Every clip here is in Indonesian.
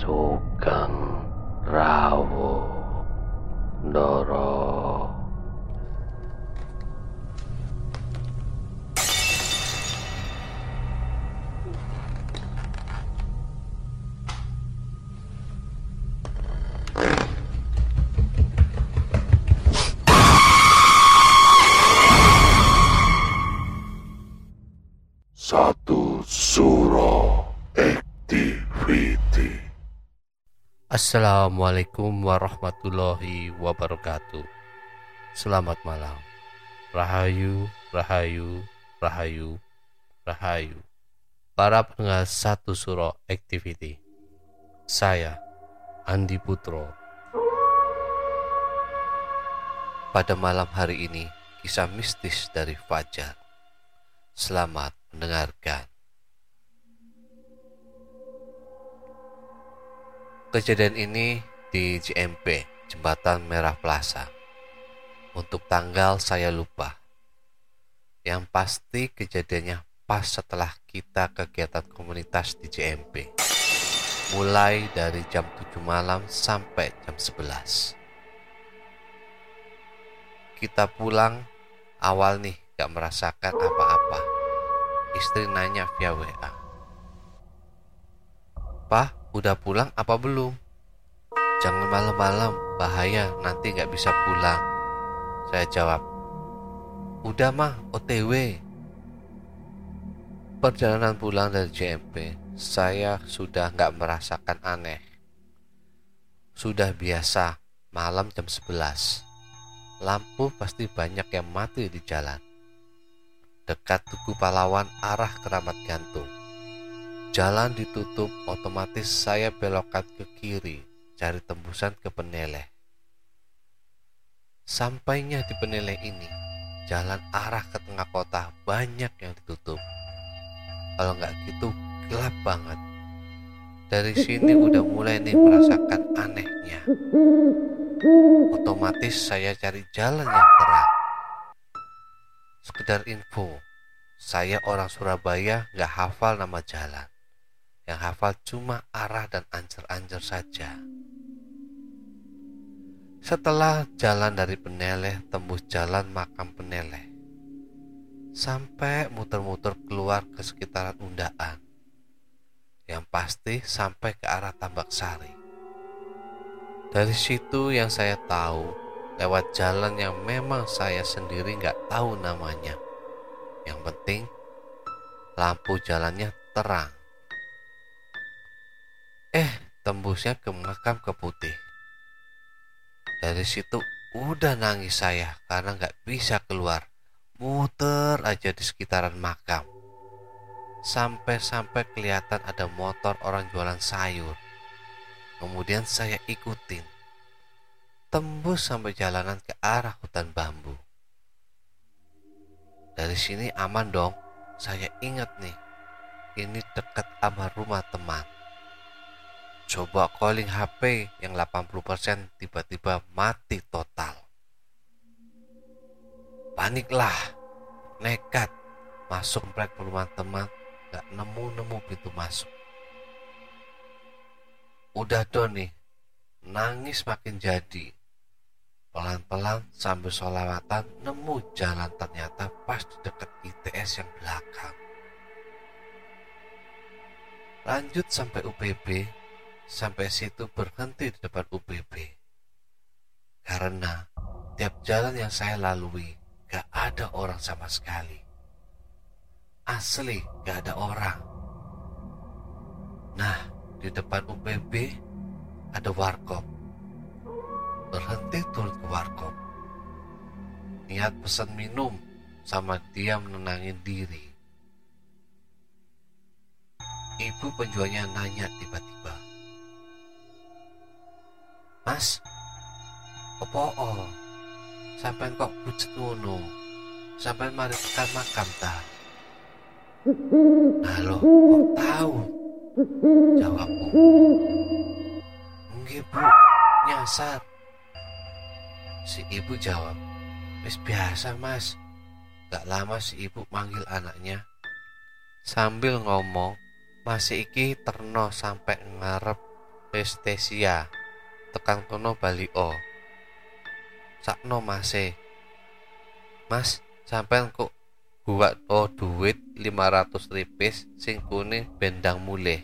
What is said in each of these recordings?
Sugeng Rawo Ndoro Assalamualaikum warahmatullahi wabarakatuh. Selamat malam. Rahayu, rahayu, rahayu, rahayu. Para pendengar satu suro activity. Saya Andi Putro. Pada malam hari ini, kisah mistis dari Fajar. Selamat mendengarkan. Kejadian ini di JMP, Jembatan Merah Plaza. Untuk tanggal saya lupa. Yang pasti kejadiannya pas setelah kita kegiatan komunitas di JMP. Mulai dari jam 7 malam sampai jam 11. Kita pulang awal nih gak merasakan apa-apa. Istri nanya via WA. Pak, udah pulang apa belum? Jangan malam-malam, bahaya nanti nggak bisa pulang. Saya jawab, udah mah OTW. Perjalanan pulang dari JMP, saya sudah nggak merasakan aneh. Sudah biasa, malam jam 11. Lampu pasti banyak yang mati di jalan. Dekat Tugu Pahlawan arah Keramat Gantung. Jalan ditutup, otomatis saya belokkan ke kiri, cari tembusan ke Peneleh. Sampainya di Peneleh ini, jalan arah ke tengah kota banyak yang ditutup. Kalau nggak gitu, gelap banget. Dari sini udah mulai nih merasakan anehnya. Otomatis saya cari jalan yang terang. Sekedar info, saya orang Surabaya nggak hafal nama jalan yang hafal cuma arah dan ancer-ancer saja. Setelah jalan dari Peneleh tembus jalan makam Peneleh, sampai muter-muter keluar ke sekitaran Undaan, yang pasti sampai ke arah Tambak Sari. Dari situ yang saya tahu, lewat jalan yang memang saya sendiri nggak tahu namanya. Yang penting, lampu jalannya terang. Eh, tembusnya ke makam keputih. Dari situ udah nangis saya karena nggak bisa keluar. Muter aja di sekitaran makam. Sampai-sampai kelihatan ada motor orang jualan sayur. Kemudian saya ikutin. Tembus sampai jalanan ke arah hutan bambu. Dari sini aman dong. Saya ingat nih. Ini dekat sama rumah teman coba calling HP yang 80% tiba-tiba mati total. Paniklah, nekat, masuk komplek perumahan teman, gak nemu-nemu pintu masuk. Udah dong nih, nangis makin jadi. Pelan-pelan sambil sholawatan nemu jalan ternyata pas di dekat ITS yang belakang. Lanjut sampai UPB, sampai situ berhenti di depan UPB. Karena tiap jalan yang saya lalui gak ada orang sama sekali. Asli gak ada orang. Nah, di depan UPB ada warkop. Berhenti turun ke warkop. Niat pesan minum sama dia menenangin diri. Ibu penjualnya nanya tiba-tiba. Mas, opo oh, sampai kok pucet ngono? Sampai mari tekan makam ta? Nah lo, kok tahu? Jawabku. Enggak bu, nyasar. Si ibu jawab, biasa mas. Gak lama si ibu manggil anaknya. Sambil ngomong, masih iki terno sampai ngarep Estesia tekan kono Bali O. Sakno masih. Mas, sampean kok buat oh duit 500 ripis sing kuning bendang mulih.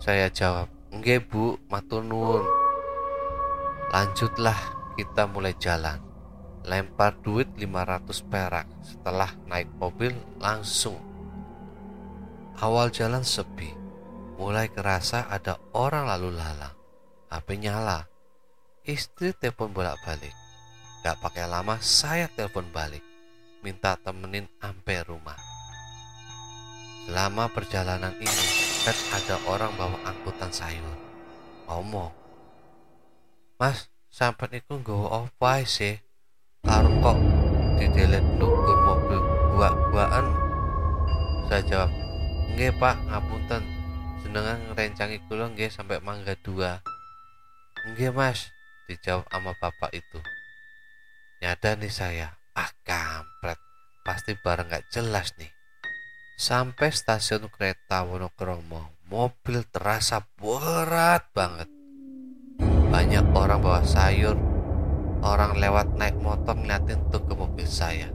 Saya jawab, "Nggih, Bu, matur nuwun." Lanjutlah kita mulai jalan. Lempar duit 500 perak. Setelah naik mobil langsung. Awal jalan sepi. Mulai kerasa ada orang lalu lalang. HP nyala. Istri telepon bolak-balik. Gak pakai lama saya telepon balik minta temenin sampai rumah. Selama perjalanan ini, kan ada orang bawa angkutan sayur. Ngomong, Mas, sampai itu nggawa apa sih? Karo kok didelet ndukur mobil gua-guaan? Saya jawab, nggih pak, ngapunten. Senengan ngerencangi kula sampai mangga dua. Nggih mas, dijawab sama bapak itu. Nyada nih saya, Ah kampret, pasti barang gak jelas nih. Sampai stasiun kereta Wonokromo, mobil terasa berat banget. Banyak orang bawa sayur, orang lewat naik motor ngeliatin tuh ke mobil saya.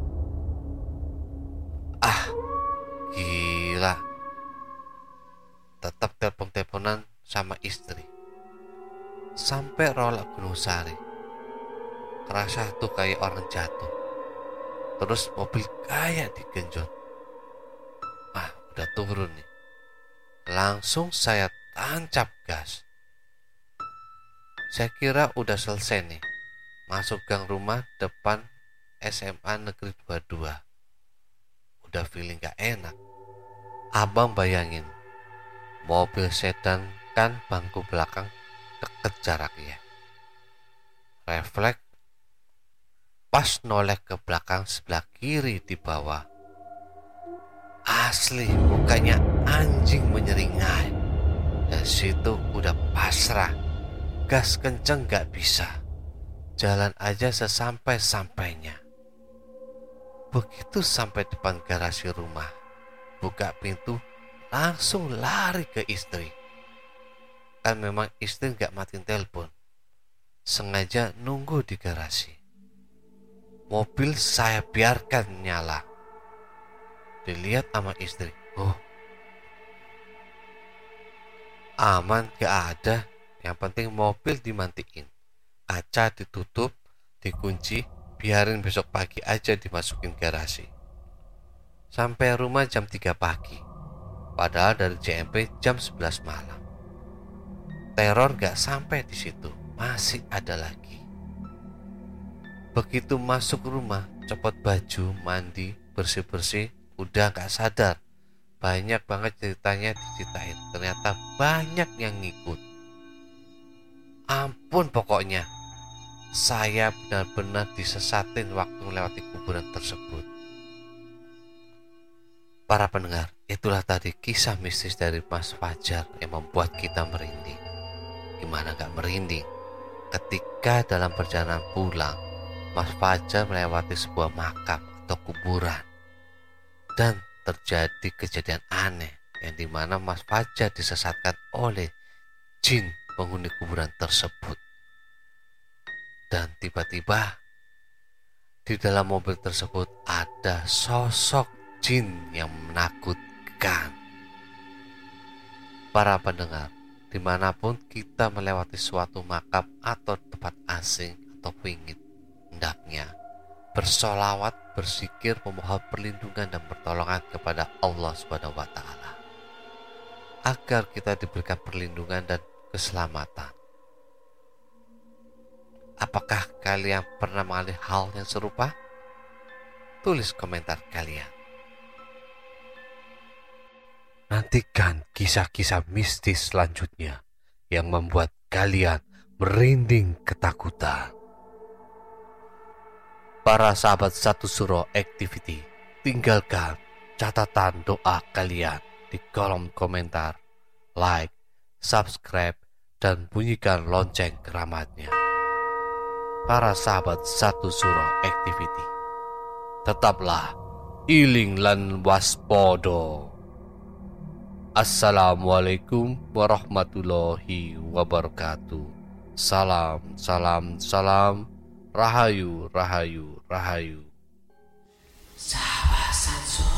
Ah, gila. Tetap telepon-teleponan sama istri. Sampai rolak Gunung Sari. Kerasa tuh kayak orang jatuh. Terus mobil kayak digenjot. Ah udah turun nih. Langsung saya tancap gas. Saya kira udah selesai nih. Masuk gang rumah depan SMA Negeri 22 udah feeling gak enak. Abang bayangin mobil sedan kan bangku belakang deket jaraknya refleks pas noleh ke belakang sebelah kiri di bawah. Asli mukanya anjing menyeringai. Dan situ udah pasrah. Gas kenceng gak bisa. Jalan aja sesampai-sampainya. Begitu sampai depan garasi rumah. Buka pintu langsung lari ke istri. Kan memang istri gak matiin telepon. Sengaja nunggu di garasi mobil saya biarkan nyala. Dilihat sama istri, oh aman gak ada, yang penting mobil dimantiin. Kaca ditutup, dikunci, biarin besok pagi aja dimasukin garasi. Sampai rumah jam 3 pagi, padahal dari JMP jam 11 malam. Teror gak sampai di situ, masih ada lagi. Begitu masuk rumah, copot baju, mandi, bersih-bersih, udah gak sadar. Banyak banget ceritanya diceritain. Ternyata banyak yang ngikut. Ampun pokoknya. Saya benar-benar disesatin waktu melewati kuburan tersebut. Para pendengar, itulah tadi kisah mistis dari Mas Fajar yang membuat kita merinding. Gimana gak merinding? Ketika dalam perjalanan pulang, Mas Fajar melewati sebuah makam atau kuburan dan terjadi kejadian aneh yang di mana Mas Fajar disesatkan oleh jin penghuni kuburan tersebut. Dan tiba-tiba di dalam mobil tersebut ada sosok jin yang menakutkan. Para pendengar, di mana pun kita melewati suatu makam atau tempat asing atau pingin hendaknya bersolawat, bersikir, memohon perlindungan dan pertolongan kepada Allah Subhanahu wa taala. Agar kita diberikan perlindungan dan keselamatan. Apakah kalian pernah mengalami hal yang serupa? Tulis komentar kalian. Nantikan kisah-kisah mistis selanjutnya yang membuat kalian merinding ketakutan. Para sahabat satu suro activity, tinggalkan catatan doa kalian di kolom komentar like, subscribe, dan bunyikan lonceng keramatnya. Para sahabat satu suro activity, tetaplah iling lan waspodo. Assalamualaikum warahmatullahi wabarakatuh. Salam, salam, salam. Rahayu, rahayu, rahayu. Sahabat.